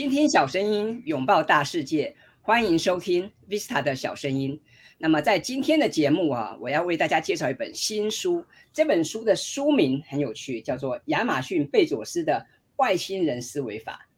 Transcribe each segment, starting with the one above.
倾听小声音，拥抱大世界，欢迎收听 Vista 的小声音。那么在今天的节目啊，我要为大家介绍一本新书。这本书的书名很有趣，叫做《亚马逊贝佐斯的外星人思维法》。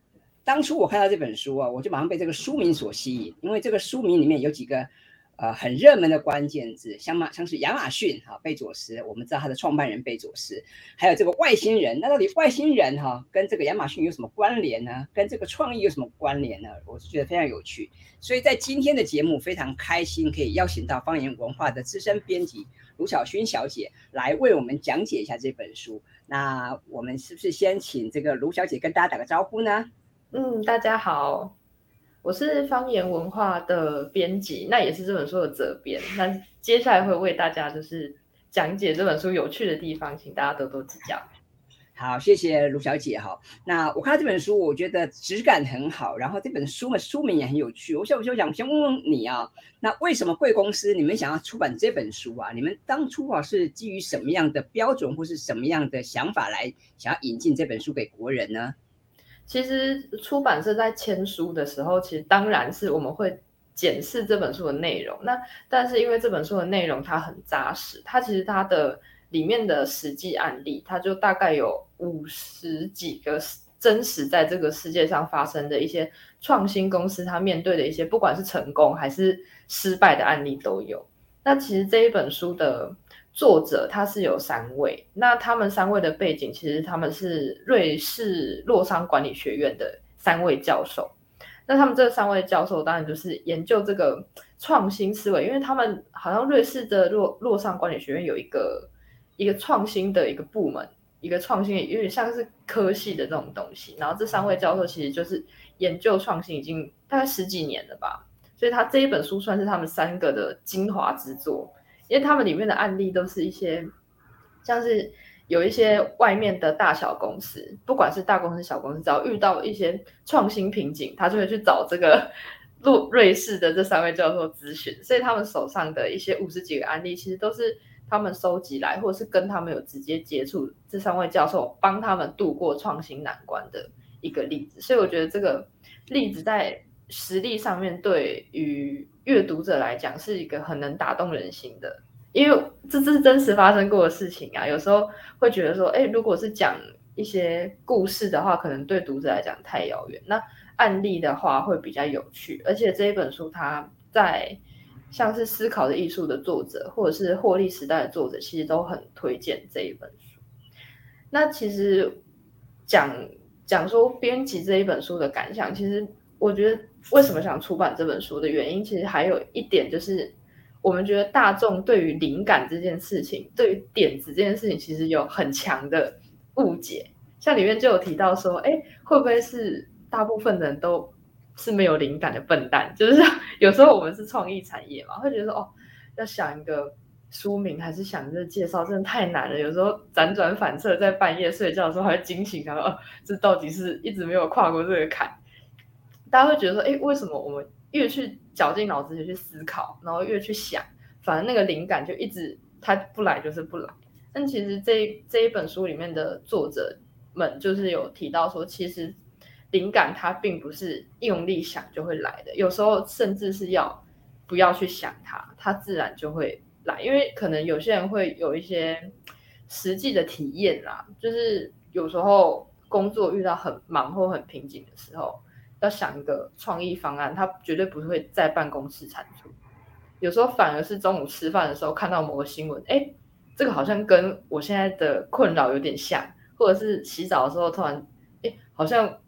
当初我看到这本书啊，我就马上被这个书名所吸引，因为这个书名里面有几个。呃，很热门的关键字，像马像是亚马逊哈，贝佐斯，我们知道他的创办人贝佐斯，还有这个外星人，那到底外星人哈跟这个亚马逊有什么关联呢？跟这个创意有什么关联呢？我是觉得非常有趣，所以在今天的节目非常开心可以邀请到方言文化的资深编辑卢巧薰小姐来为我们讲解一下这本书。那我们是不是先请这个卢小姐跟大家打个招呼呢？嗯，大家好。我是方言文化的编辑，那也是这本书的责编。那接下来会为大家就是讲解这本书有趣的地方，请大家多多指教。好，谢谢卢小姐哈。那我看到这本书，我觉得质感很好，然后这本书的书名也很有趣。我想，我就想先问问你啊，那为什么贵公司你们想要出版这本书啊？你们当初啊是基于什么样的标准或是什么样的想法来想要引进这本书给国人呢？其实出版社在签书的时候，其实当然是我们会检视这本书的内容。那但是因为这本书的内容它很扎实，它其实它的里面的实际案例，它就大概有五十几个真实在这个世界上发生的一些创新公司，它面对的一些不管是成功还是失败的案例都有。那其实这一本书的。作者他是有三位，那他们三位的背景其实他们是瑞士洛桑管理学院的三位教授。那他们这三位教授当然就是研究这个创新思维，因为他们好像瑞士的洛洛桑管理学院有一个一个创新的一个部门，一个创新有点像是科系的这种东西。然后这三位教授其实就是研究创新已经大概十几年了吧，所以他这一本书算是他们三个的精华之作。因为他们里面的案例都是一些，像是有一些外面的大小公司，不管是大公司小公司，只要遇到一些创新瓶颈，他就会去找这个瑞瑞士的这三位教授咨询。所以他们手上的一些五十几个案例，其实都是他们收集来，或者是跟他们有直接接触，这三位教授帮他们度过创新难关的一个例子。所以我觉得这个例子在实力上面对于。阅读者来讲是一个很能打动人心的，因为这是真实发生过的事情啊。有时候会觉得说，哎，如果是讲一些故事的话，可能对读者来讲太遥远。那案例的话会比较有趣，而且这一本书它在像是《思考的艺术》的作者，或者是《获利时代》的作者，其实都很推荐这一本书。那其实讲讲说编辑这一本书的感想，其实。我觉得为什么想出版这本书的原因，其实还有一点就是，我们觉得大众对于灵感这件事情，对于点子这件事情，其实有很强的误解。像里面就有提到说，哎，会不会是大部分人都是没有灵感的笨蛋？就是有时候我们是创意产业嘛，会觉得说，哦，要想一个书名，还是想这个介绍，真的太难了。有时候辗转反侧，在半夜睡觉的时候还会惊醒，然后哦，这到底是一直没有跨过这个坎。大家会觉得说，哎，为什么我们越去绞尽脑汁的去思考，然后越去想，反而那个灵感就一直它不来就是不来。但其实这这一本书里面的作者们就是有提到说，其实灵感它并不是用力想就会来的，有时候甚至是要不要去想它，它自然就会来。因为可能有些人会有一些实际的体验啦，就是有时候工作遇到很忙或很瓶颈的时候。要想一个创意方案，他绝对不会在办公室产出。有时候反而是中午吃饭的时候看到某个新闻，哎，这个好像跟我现在的困扰有点像，或者是洗澡的时候突然，哎，好像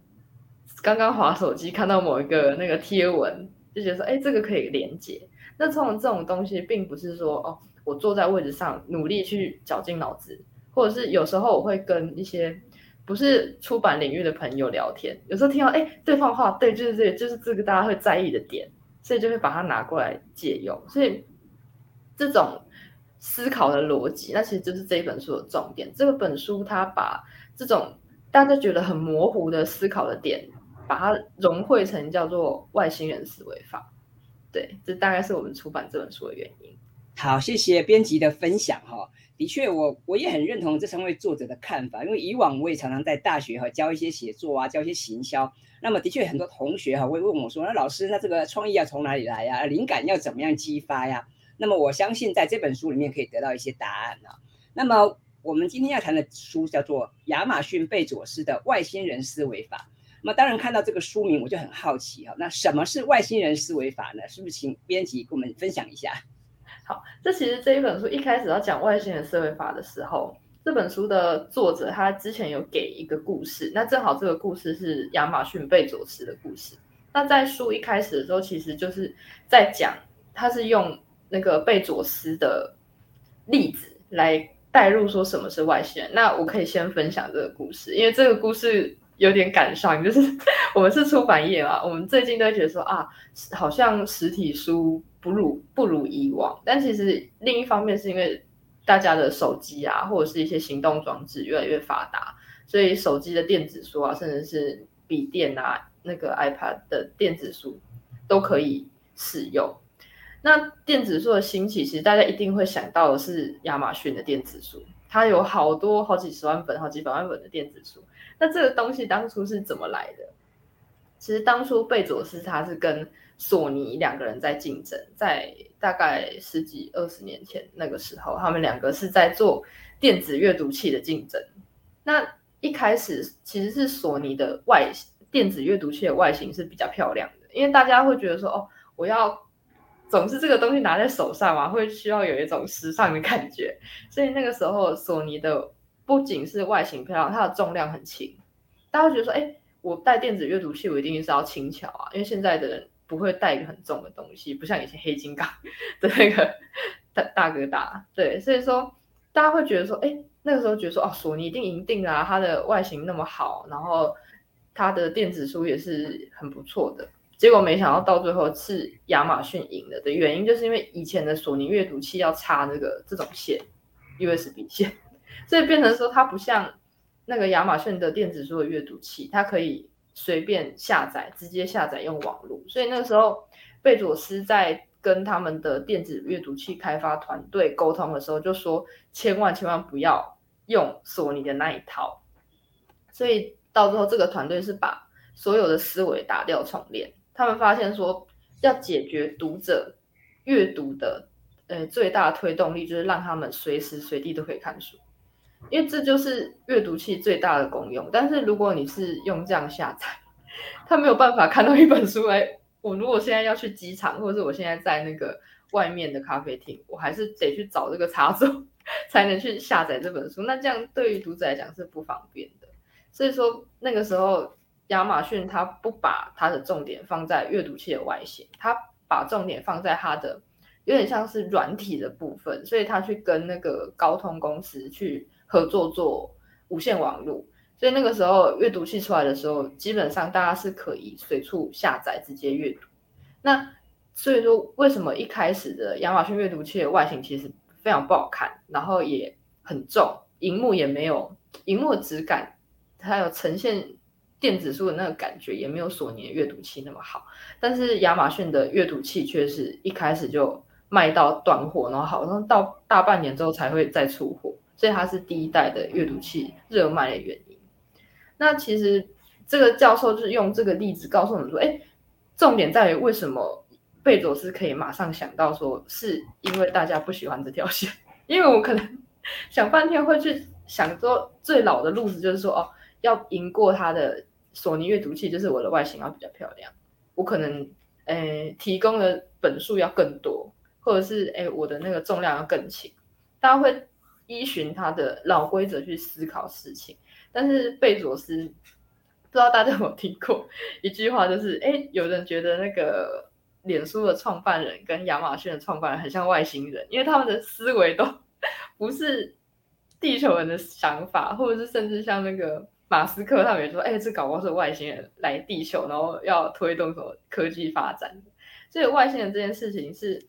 刚刚滑手机看到某一个那个贴文，就觉得说，哎，这个可以连接。那这种这种东西，并不是说哦，我坐在位置上努力去绞尽脑汁，或者是有时候我会跟一些。不是出版领域的朋友聊天，有时候听到哎，对方话对，就是这个，就是这个大家会在意的点，所以就会把它拿过来借用。所以这种思考的逻辑，那其实就是这一本书的重点。这个本书它把这种大家觉得很模糊的思考的点，把它融汇成叫做外星人思维法。对，这大概是我们出版这本书的原因。好，谢谢编辑的分享哈。的确，我我也很认同这三位作者的看法，因为以往我也常常在大学哈教一些写作啊，教一些行销。那么的确，很多同学哈会问我说：“那老师，那这个创意要从哪里来呀？灵感要怎么样激发呀？”那么我相信在这本书里面可以得到一些答案啊。那么我们今天要谈的书叫做《亚马逊贝佐斯的外星人思维法》。那么当然看到这个书名我就很好奇哈，那什么是外星人思维法呢？是不是请编辑跟我们分享一下？好，这其实这一本书一开始要讲外星人社会法的时候，这本书的作者他之前有给一个故事，那正好这个故事是亚马逊贝佐斯的故事。那在书一开始的时候，其实就是在讲，他是用那个贝佐斯的例子来带入说什么是外星人。那我可以先分享这个故事，因为这个故事有点感伤，就是 我们是出版业嘛，我们最近都会觉得说啊，好像实体书。不如不如以往，但其实另一方面是因为大家的手机啊，或者是一些行动装置越来越发达，所以手机的电子书啊，甚至是笔电啊，那个 iPad 的电子书都可以使用。那电子书的兴起，其实大家一定会想到的是亚马逊的电子书，它有好多好几十万本、好几百万本的电子书。那这个东西当初是怎么来的？其实当初贝佐斯他是跟索尼两个人在竞争，在大概十几二十年前那个时候，他们两个是在做电子阅读器的竞争。那一开始其实是索尼的外电子阅读器的外形是比较漂亮的，因为大家会觉得说，哦，我要总是这个东西拿在手上嘛，会需要有一种时尚的感觉。所以那个时候索尼的不仅是外形漂亮，它的重量很轻，大家会觉得说，哎，我带电子阅读器，我一定是要轻巧啊，因为现在的人。不会带一个很重的东西，不像以前黑金刚 的那个大大哥大，对，所以说大家会觉得说，哎，那个时候觉得说，哦，索尼一定赢定啊，它的外形那么好，然后它的电子书也是很不错的。结果没想到到最后是亚马逊赢了的原因，就是因为以前的索尼阅读器要插那个这种线，USB 线，所以变成说它不像那个亚马逊的电子书的阅读器，它可以。随便下载，直接下载用网络，所以那个时候贝佐斯在跟他们的电子阅读器开发团队沟通的时候，就说千万千万不要用索尼的那一套。所以到最后，这个团队是把所有的思维打掉重练。他们发现说，要解决读者阅读的呃最大推动力，就是让他们随时随地都可以看书。因为这就是阅读器最大的功用，但是如果你是用这样下载，他没有办法看到一本书。哎，我如果现在要去机场，或者是我现在在那个外面的咖啡厅，我还是得去找这个插座才能去下载这本书。那这样对于读者来讲是不方便的。所以说那个时候，亚马逊它不把它的重点放在阅读器的外形，它把重点放在它的有点像是软体的部分，所以它去跟那个高通公司去。合作做无线网络，所以那个时候阅读器出来的时候，基本上大家是可以随处下载直接阅读。那所以说，为什么一开始的亚马逊阅读器的外形其实非常不好看，然后也很重，荧幕也没有荧幕的质感，还有呈现电子书的那个感觉也没有索尼的阅读器那么好。但是亚马逊的阅读器却是一开始就卖到断货，然后好像到大半年之后才会再出货。所以它是第一代的阅读器热卖的原因。那其实这个教授就是用这个例子告诉我们说，哎，重点在于为什么贝佐斯可以马上想到说，是因为大家不喜欢这条线。因为我可能想半天会去想说，最老的路子就是说，哦，要赢过他的索尼阅读器，就是我的外形要比较漂亮，我可能诶提供的本数要更多，或者是诶我的那个重量要更轻，大家会。依循他的老规则去思考事情，但是贝佐斯不知道大家有没有听过一句话，就是诶，有人觉得那个脸书的创办人跟亚马逊的创办人很像外星人，因为他们的思维都 不是地球人的想法，或者是甚至像那个马斯克，他们也说，哎，这搞不好是外星人来地球，然后要推动什么科技发展。所以外星人这件事情是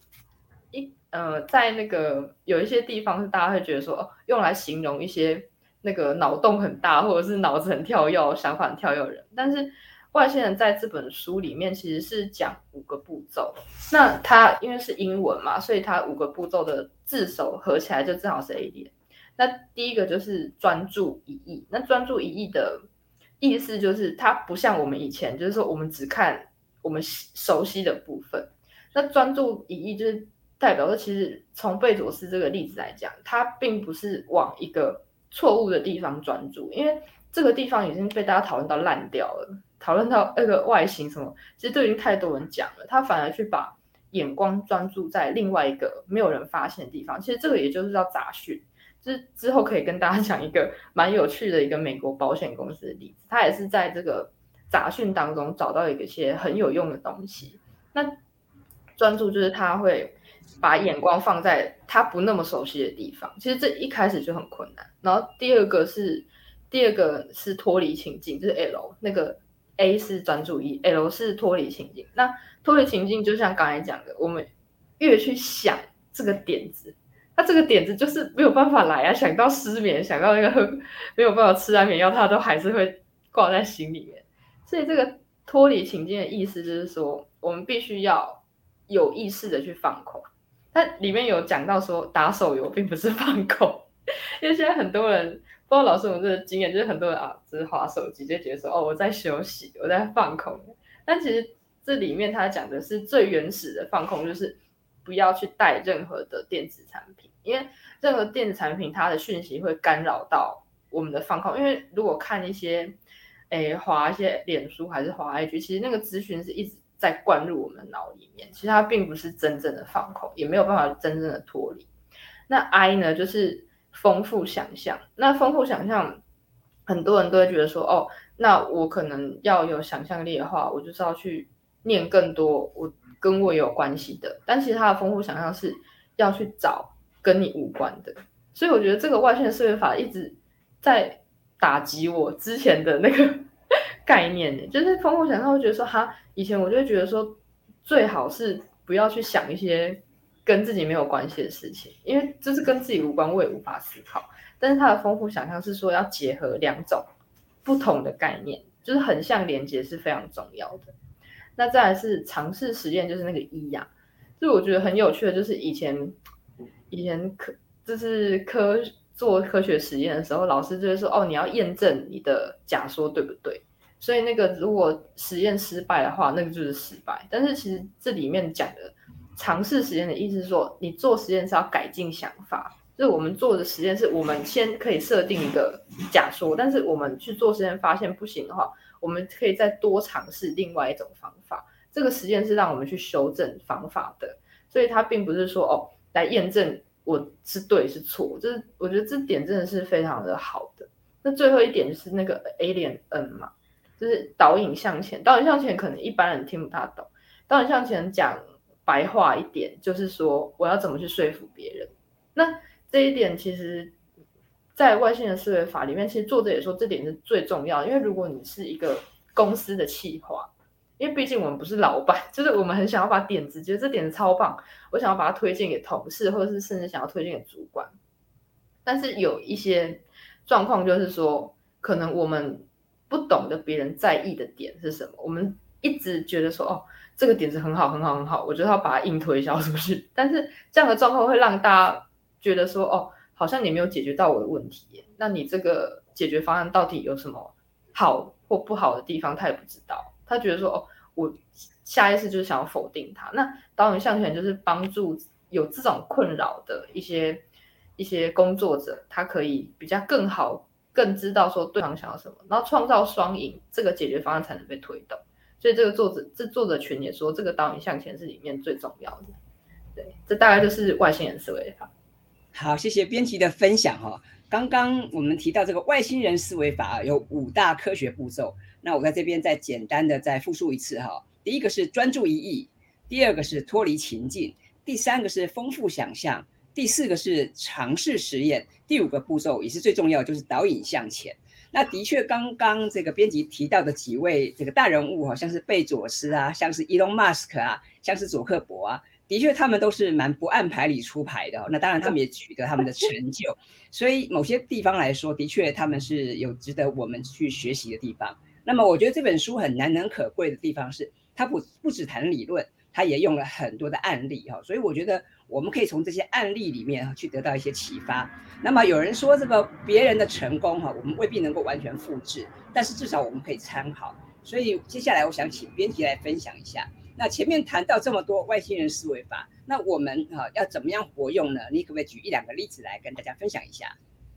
一。呃，在那个有一些地方是大家会觉得说，用来形容一些那个脑洞很大或者是脑子很跳跃、想法很跳跃的人。但是外星人在这本书里面其实是讲五个步骤。那它因为是英文嘛，所以它五个步骤的字首合起来就正好是 A 点。那第一个就是专注一意。那专注一意的意思就是，它不像我们以前，就是说我们只看我们熟悉的部分。那专注一意就是代表说，其实从贝佐斯这个例子来讲，它并不是往一个错误的地方专注，因为这个地方已经被大家讨论到烂掉了，讨论到那个外形什么，其实都已经太多人讲了。他反而去把眼光专注在另外一个没有人发现的地方。其实这个也就是叫杂讯。之之后可以跟大家 讲一个蛮有趣的一个美国保险公司的例子，他也是在这个杂讯当中找到一些很有用的东西。那专注就是他会把眼光放在他不那么熟悉的地方，其实这一开始就很困难。然后第二个是第二个是脱离情境，就是 L 那个 A 是专注一，L 是脱离情境。那脱离情境就像刚才讲的，我们越去想这个点子。他这个点子就是没有办法来啊！想到失眠，想到那个没有办法吃安眠药，他都还是会挂在心里面。所以这个脱离情境的意思就是说，我们必须要有意识的去放空。它里面有讲到说，打手游并不是 放空，因为现在很多人不知道老师有没有这个经验，就是很多人啊，只是划手机就觉得说，哦，我在休息，我在放空。但其实这里面他讲的是最原始的放空，就是。不要去带任何的电子产品，因为任何电子产品它的讯息会干扰到我们的放空。因为如果看一些，诶，滑一些脸书还是滑 IG，其实那个资讯是一直在灌入我们脑里面，其实它并不是真正的放空，也没有办法真正的脱离。那 I 呢，就是丰富想象。那丰富想象，很多人都会觉得说，哦，那我可能要有想象力的话，我就是要去念更多我。跟我有关系的，但其实他的丰富想象是要去找跟你无关的，所以我觉得这个外星人思维法一直在打击我之前的那个 概念，就是丰富想象会觉得说，哈，以前我就会觉得说，最好是不要去想一些跟自己没有关系的事情，因为这是跟自己无关，我也无法思考。但是他的丰富想象是说要结合两种不同的概念，就是横向连接是非常重要的。那再来是尝试实验，就是那个一呀，就我觉得很有趣的，就是以前以前科就是科做科学实验的时候，老师就会说，哦，你要验证你的假说对不对？所以那个如果实验失败的话，那个就是失败。但是其实这里面讲的尝试实验的意思是说，你做实验是要改进想法，就是我们做的实验是我们先可以设定一个假说，但是我们去做实验发现不行的话。我们可以再多尝试另外一种方法。这个实验是让我们去修正方法的，所以它并不是说哦，来验证我是对是错。就是我觉得这点真的是非常的好的。那最后一点就是那个 A 连 N 嘛，就是导引向前。导引向前可能一般人听不太懂。导引向前讲白话一点，就是说我要怎么去说服别人。那这一点其实。在外星人思维法里面，其实作者也说这点是最重要的，因为如果你是一个公司的企划，因为毕竟我们不是老板，就是我们很想要把点子，觉得这点子超棒，我想要把它推荐给同事，或者是甚至想要推荐给主管。但是有一些状况，就是说可能我们不懂得别人在意的点是什么，我们一直觉得说哦，这个点子很好，很好，很好，我就要把它硬推销出去。但是这样的状况会让大家觉得说哦。好像你没有解决到我的问题，那你这个解决方案到底有什么好或不好的地方？他也不知道，他觉得说哦，我下意识就是想要否定他。那导演向前就是帮助有这种困扰的一些一些工作者，他可以比较更好、更知道说对方想要什么，然后创造双赢，这个解决方案才能被推动。所以这个作者这作者群也说，这个导演向前是里面最重要的。对，这大概就是外星人思维法。好，谢谢编辑的分享哈。刚刚我们提到这个外星人思维法有五大科学步骤，那我在这边再简单的再复述一次哈。第一个是专注一意，第二个是脱离情境，第三个是丰富想象，第四个是尝试实验，第五个步骤也是最重要，就是导引向前。那的确，刚刚这个编辑提到的几位这个大人物好，像是贝佐斯啊，像是伊隆马斯克啊，像是佐克伯啊。的确，他们都是蛮不按牌理出牌的。那当然，他们也取得他们的成就。所以，某些地方来说，的确他们是有值得我们去学习的地方。那么我觉得这本书很难能可贵的地方是，它不不只谈理论，它也用了很多的案例哈，所以我觉得我们可以从这些案例里面去得到一些启发。那么有人说这个别人的成功哈，我们未必能够完全复制，但是至少我们可以参考。所以接下来我想请编辑来分享一下。那前面谈到这么多外星人思维法，那我们哈要怎么样活用呢？你可不可以举一两个例子来跟大家分享一下？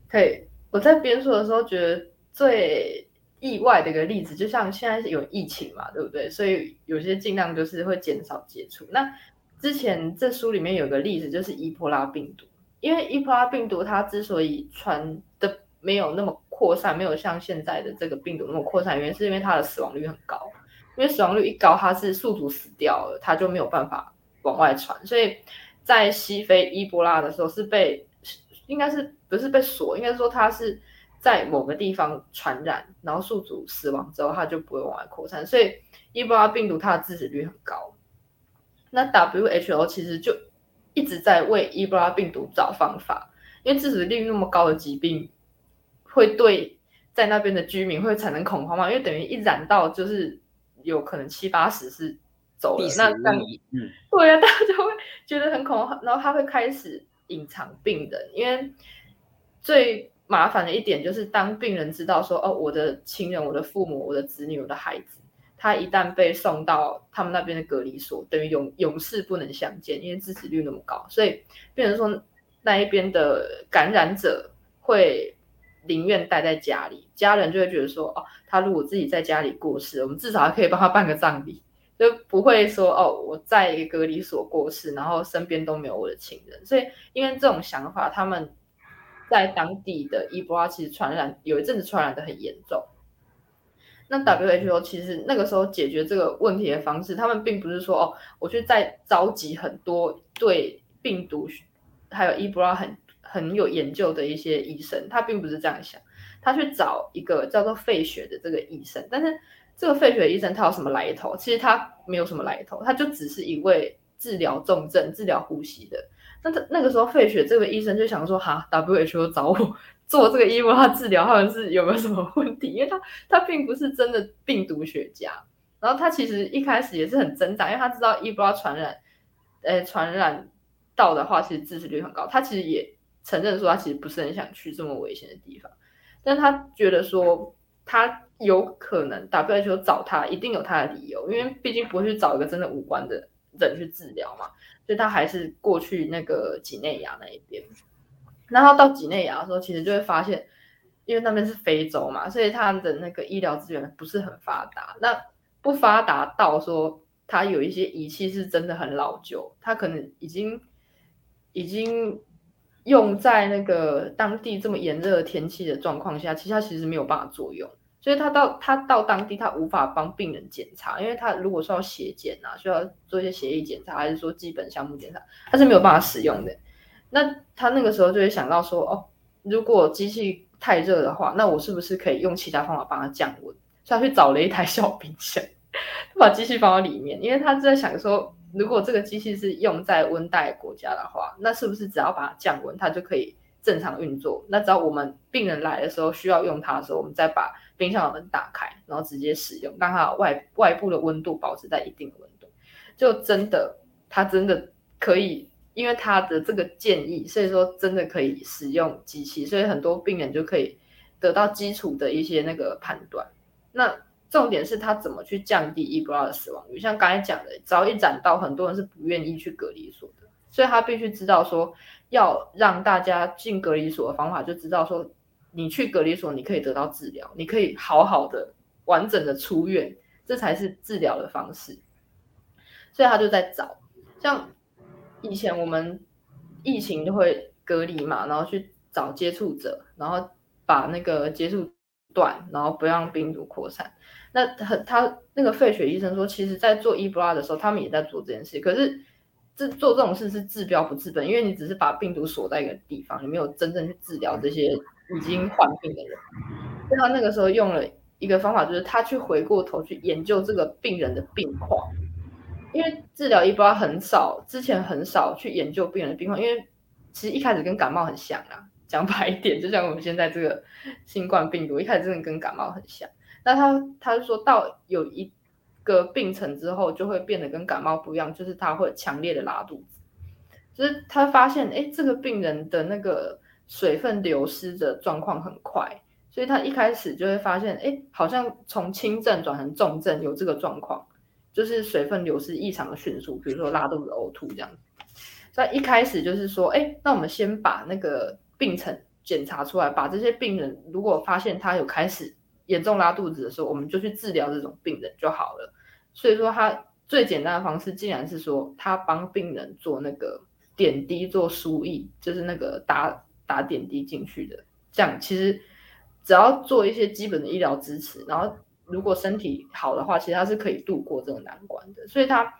可以。我在编书的时候觉得最意外的一个例子，就像现在是有疫情嘛，对不对？所以有些尽量就是会减少接触。那之前这书里面有个例子，就是伊波拉病毒。因为伊波拉病毒它之所以传的没有那么扩散，没有像现在的这个病毒那么扩散，原因是因为它的死亡率很高。因为死亡率一高，它是宿主死掉了，它就没有办法往外传。所以在西非伊波拉的时候，是被应该是不是被锁？应该说它是。在某个地方传染，然后宿主死亡之后，它就不会往外扩散。所以伊波拉病毒它的致死率很高。那 WHO 其实就一直在为伊波拉病毒找方法，因为致死率那么高的疾病，会对在那边的居民会产生恐慌嘛？因为等于一染到，就是有可能七八十是走了。那嗯，对呀、啊，大家就会觉得很恐慌，然后他会开始隐藏病人，因为最。麻烦的一点就是，当病人知道说，哦，我的亲人、我的父母、我的子女、我的孩子，他一旦被送到他们那边的隔离所，等于永永世不能相见，因为致死率那么高，所以变成说那一边的感染者会宁愿待在家里，家人就会觉得说，哦，他如果自己在家里过世，我们至少还可以帮他办个葬礼，就不会说，哦，我在一个隔离所过世，然后身边都没有我的亲人，所以因为这种想法，他们。在当地的伊波拉其实传染有一阵子传染的很严重。那 WHO 其实那个时候解决这个问题的方式，他们并不是说哦，我去再召集很多对病毒还有伊波拉很很有研究的一些医生，他并不是这样想，他去找一个叫做费雪的这个医生。但是这个费雪医生他有什么来头？其实他没有什么来头，他就只是一位治疗重症、治疗呼吸的。那他那个时候，费雪这个医生就想说：“哈，WHO 找我做这个伊波拉治疗，好像是有没有什么问题？因为他他并不是真的病毒学家，然后他其实一开始也是很挣扎，因为他知道伊波拉传染，呃，传染到的话，其实致死率很高。他其实也承认说，他其实不是很想去这么危险的地方，但他觉得说，他有可能 WHO 找他，一定有他的理由，因为毕竟不会去找一个真的无关的人去治疗嘛。”所以他还是过去那个几内亚那一边，然后到几内亚的时候，其实就会发现，因为那边是非洲嘛，所以他的那个医疗资源不是很发达。那不发达到说，他有一些仪器是真的很老旧，他可能已经已经用在那个当地这么炎热的天气的状况下，其实它其实没有办法作用。所以他到他到当地，他无法帮病人检查，因为他如果说要血检啊，需要做一些血液检查，还是说基本项目检查，他是没有办法使用的。那他那个时候就会想到说，哦，如果机器太热的话，那我是不是可以用其他方法帮他降温？所以他去找了一台 小冰箱，他把机器放到里面，因为他在想说，如果这个机器是用在温带国家的话，那是不是只要把它降温，它就可以正常运作？那只要我们病人来的时候需要用它的时候，我们再把冰箱的门打开，然后直接使用，让它外外部的温度保持在一定的温度，就真的，它真的可以，因为它的这个建议，所以说真的可以使用机器，所以很多病人就可以得到基础的一些那个判断。那重点是他怎么去降低伊波拉的死亡率？像刚才讲的，只要一染到，很多人是不愿意去隔离所的，所以他必须知道说，要让大家进隔离所的方法，就知道说。你去隔离所，你可以得到治疗，你可以好好的、完整的出院，这才是治疗的方式。所以他就在找，像以前我们疫情就会隔离嘛，然后去找接触者，然后把那个接触断，然后不让病毒扩散。那很他那个费雪医生说，其实在做伊波拉的时候，他们也在做这件事，可是这做这种事是治标不治本，因为你只是把病毒锁在一个地方，你没有真正去治疗这些。已经患病的人，所以他那个时候用了一个方法，就是他去回过头去研究这个病人的病况，因为治疗伊波拉很少，之前很少去研究病人的病况，因为其实一开始跟感冒很像啊，讲白一点，就像我们现在这个新冠病毒，一开始真的跟感冒很像。那他他就说到有一个病程之后，就会变得跟感冒不一样，就是他会强烈的拉肚子。就是他发现，哎，这个病人的那个水分流失的状况很快，所以他一开始就会发现，哎，好像从轻症转成重症有这个状况，就是水分流失异常的迅速，比如说拉肚子、呕吐这样。所以一开始就是说，哎，那我们先把那个病程检查出来，把这些病人如果发现他有开始严重拉肚子的时候，我们就去治疗这种病人就好了。所以说，他最简单的方式，竟然是说他帮病人做那个点滴做输液，就是那个打打点滴进去的。这样其实只要做一些基本的医疗支持，然后如果身体好的话，其实他是可以度过这个难关的。所以他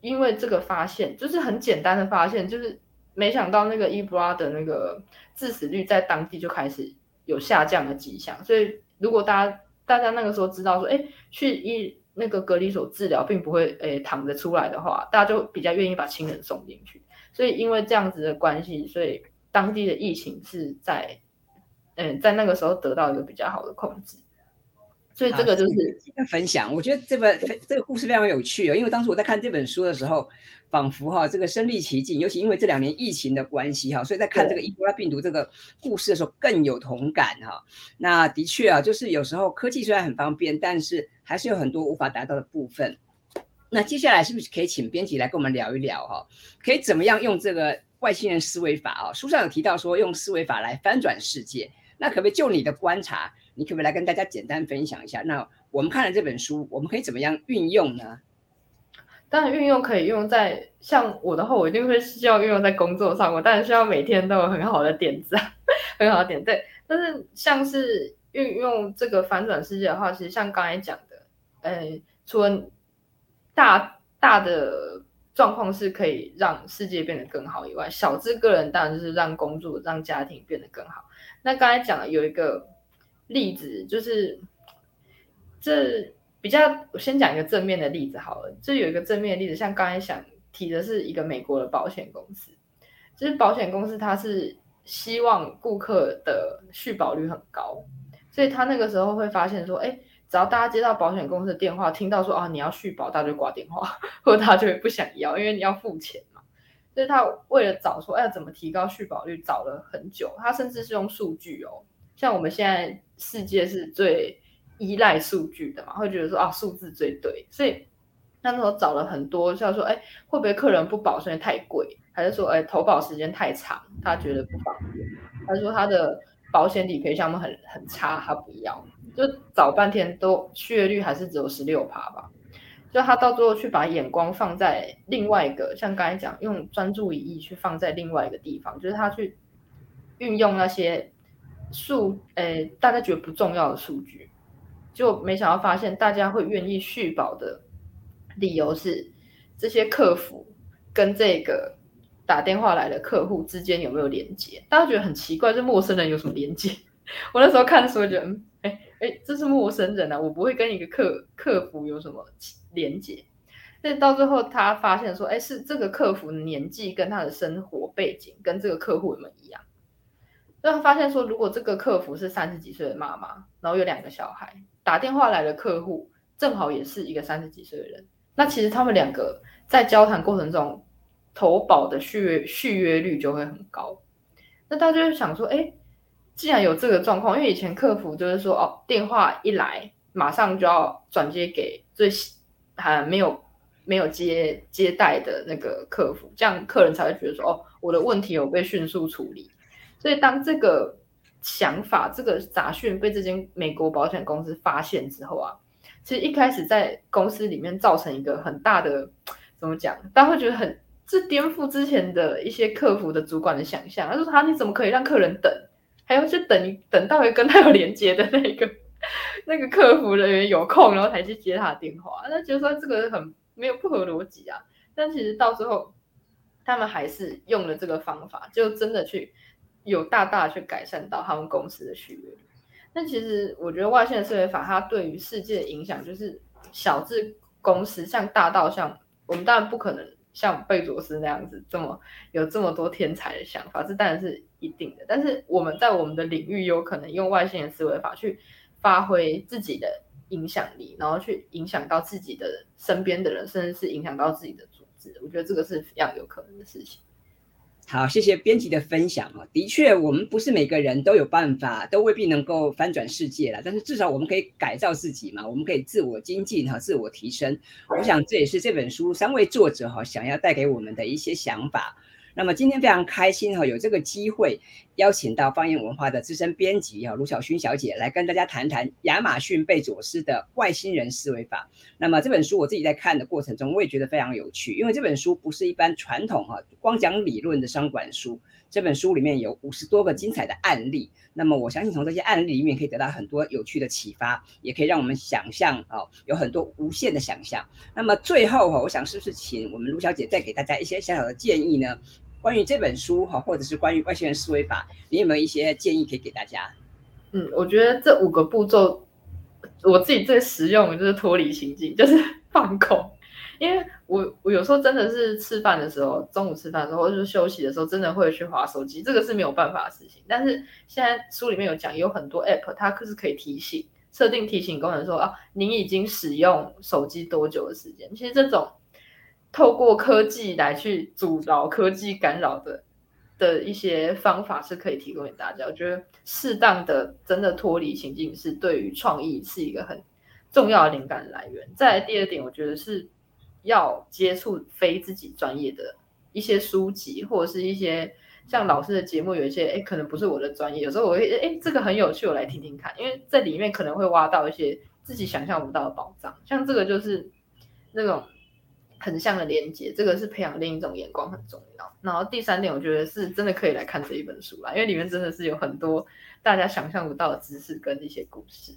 因为这个发现，就是很简单的发现，就是没想到那个伊布拉的那个致死率在当地就开始有下降的迹象。所以如果大家大家那个时候知道说，哎，去医。那个隔离所治疗并不会诶躺着出来的话，大家就比较愿意把亲人送进去。所以因为这样子的关系，所以当地的疫情是在嗯在那个时候得到一个比较好的控制。所以这个就是分享，我觉得这本这个故事非常有趣哦。因为当时我在看这本书的时候，仿佛哈这个身临其境，尤其因为这两年疫情的关系哈，所以在看这个伊波拉病毒这个故事的时候更有同感哈。那的确啊，就是有时候科技虽然很方便，但是还是有很多无法达到的部分。那接下来是不是可以请编辑来跟我们聊一聊哈？可以怎么样用这个外星人思维法啊？书上有提到说用思维法来翻转世界，那可不可以就你的观察？你可不可以来跟大家简单分享一下？那我们看了这本书，我们可以怎么样运用呢？当然，运用可以用在像我的话，我一定会希望运用在工作上。我当然需要每天都有很好的点子，很好的点。对，但是像是运用这个反转世界的话，其实像刚才讲的，呃，除了大大的状况是可以让世界变得更好以外，小至个人当然就是让工作、让家庭变得更好。那刚才讲的有一个。例子就是，这比较，我先讲一个正面的例子好了。这有一个正面的例子，像刚才想提的是一个美国的保险公司，就是保险公司它是希望顾客的续保率很高，所以他那个时候会发现说，哎，只要大家接到保险公司的电话，听到说啊你要续保，大家就挂电话，或者他就会不想要，因为你要付钱嘛。所以他为了找说，哎，怎么提高续保率，找了很久，他甚至是用数据哦。像我们现在世界是最依赖数据的嘛，会觉得说啊数字最对，所以那时候找了很多，像说哎会不会客人不保因为太贵，还是说哎投保时间太长，他觉得不方便，还是说他的保险理赔项目很很差，他不要，就找半天都续约率还是只有十六趴吧，就他到最后去把眼光放在另外一个，像刚才讲用专注一意去放在另外一个地方，就是他去运用那些。数诶，大家觉得不重要的数据，就没想到发现大家会愿意续保的理由是这些客服跟这个打电话来的客户之间有没有连接？大家觉得很奇怪，这陌生人有什么连接？我那时候看的时候觉得，哎哎，这是陌生人啊，我不会跟一个客客服有什么连接。但到最后他发现说，哎，是这个客服年纪跟他的生活背景跟这个客户有没有一样？那他发现说，如果这个客服是三十几岁的妈妈，然后有两个小孩，打电话来的客户正好也是一个三十几岁的人，那其实他们两个在交谈过程中投保的续约续约率就会很高。那大家就想说，哎，既然有这个状况，因为以前客服就是说，哦，电话一来马上就要转接给最还没有没有接接待的那个客服，这样客人才会觉得说，哦，我的问题有被迅速处理。所以，当这个想法、这个杂讯被这间美国保险公司发现之后啊，其实一开始在公司里面造成一个很大的，怎么讲？大家会觉得很，这颠覆之前的一些客服的主管的想象。他说：“他你怎么可以让客人等，还要去等等到跟他有连接的那个 那个客服人员有空，然后才去接他的电话？”那觉得说这个很没有不合逻辑啊。但其实到最后，他们还是用了这个方法，就真的去。有大大去改善到他们公司的续约率。那其实我觉得外线思维法它对于世界的影响，就是小至公司，像大到像我们当然不可能像贝佐斯那样子这么有这么多天才的想法，这当然是一定的。但是我们在我们的领域有可能用外线思维法去发挥自己的影响力，然后去影响到自己的身边的人，甚至是影响到自己的组织。我觉得这个是非常有可能的事情。好，谢谢编辑的分享啊。的确，我们不是每个人都有办法，都未必能够翻转世界了。但是至少我们可以改造自己嘛，我们可以自我精进哈，自我提升。我想这也是这本书三位作者哈想要带给我们的一些想法。那么今天非常开心哈，有这个机会邀请到方言文化的资深编辑哈卢晓薰小姐来跟大家谈谈亚马逊贝佐斯的外星人思维法。那么这本书我自己在看的过程中，我也觉得非常有趣，因为这本书不是一般传统哈光讲理论的商管书。这本书里面有五十多个精彩的案例，那么我相信从这些案例里面可以得到很多有趣的启发，也可以让我们想象哦，有很多无限的想象。那么最后哈，我想是不是请我们卢小姐再给大家一些小小的建议呢？关于这本书哈，或者是关于外星人思维法，你有没有一些建议可以给大家？嗯，我觉得这五个步骤，我自己最实用的就是脱离情境，就是放空。因为我我有时候真的是吃饭的时候，中午吃饭的时候，或者是休息的时候，真的会去滑手机，这个是没有办法的事情。但是现在书里面有讲，有很多 app，它可是可以提醒，设定提醒功能说，说啊，您已经使用手机多久的时间？其实这种。透过科技来去阻挠科技干扰的的一些方法是可以提供给大家。我觉得适当的真的脱离情境是对于创意是一个很重要的灵感来源。再来第二点，我觉得是要接触非自己专业的一些书籍，或者是一些像老师的节目，有一些哎可能不是我的专业，有时候我会哎这个很有趣，我来听听看，因为在里面可能会挖到一些自己想象不到的宝藏。像这个就是那种。横向的连接，这个是培养另一种眼光很重要。然后第三点，我觉得是真的可以来看这一本书啦，因为里面真的是有很多大家想象不到的知识跟一些故事。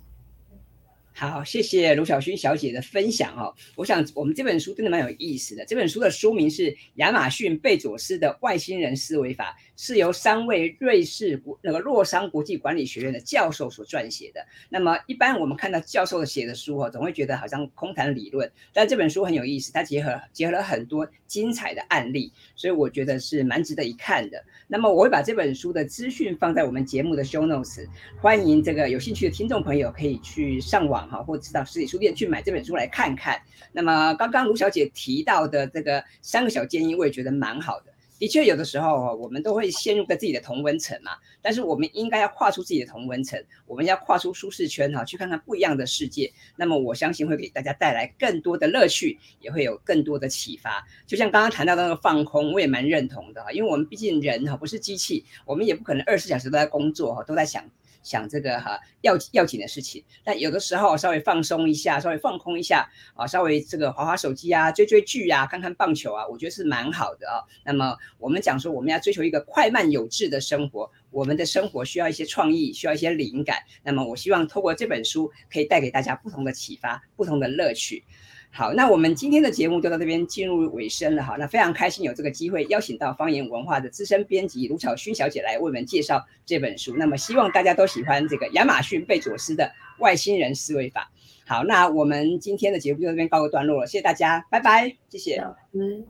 好，谢谢卢晓薰小姐的分享哦。我想我们这本书真的蛮有意思的。这本书的书名是《亚马逊贝佐斯的外星人思维法》，是由三位瑞士国那个洛桑国际管理学院的教授所撰写的。那么一般我们看到教授写的书哦，总会觉得好像空谈理论，但这本书很有意思，它结合结合了很多精彩的案例，所以我觉得是蛮值得一看的。那么我会把这本书的资讯放在我们节目的 show notes，欢迎这个有兴趣的听众朋友可以去上网。哈，或者到实体书店去买这本书来看看。那么刚刚卢小姐提到的这个三个小建议，我也觉得蛮好的。的确，有的时候我们都会陷入在自己的同温层嘛，但是我们应该要跨出自己的同温层，我们要跨出舒适圈哈，去看看不一样的世界。那么我相信会给大家带来更多的乐趣，也会有更多的启发。就像刚刚谈到的那个放空，我也蛮认同的，因为我们毕竟人哈不是机器，我们也不可能二十四小时都在工作哈，都在想。想这个哈要要紧的事情，但有的时候稍微放松一下，稍微放空一下啊，稍微这个滑滑手机啊，追追剧啊，看看棒球啊，我觉得是蛮好的啊。那么我们讲说我们要追求一个快慢有致的生活，我们的生活需要一些创意，需要一些灵感。那么我希望透过这本书可以带给大家不同的启发，不同的乐趣。好，那我们今天的节目就到这边进入尾声了哈。那非常开心有这个机会邀请到方言文化的资深编辑卢巧勋小姐来为我们介绍这本书。那么希望大家都喜欢这个亚马逊贝佐斯的外星人思维法。好，那我们今天的节目就到这边告个段落了，谢谢大家，拜拜，谢谢。嗯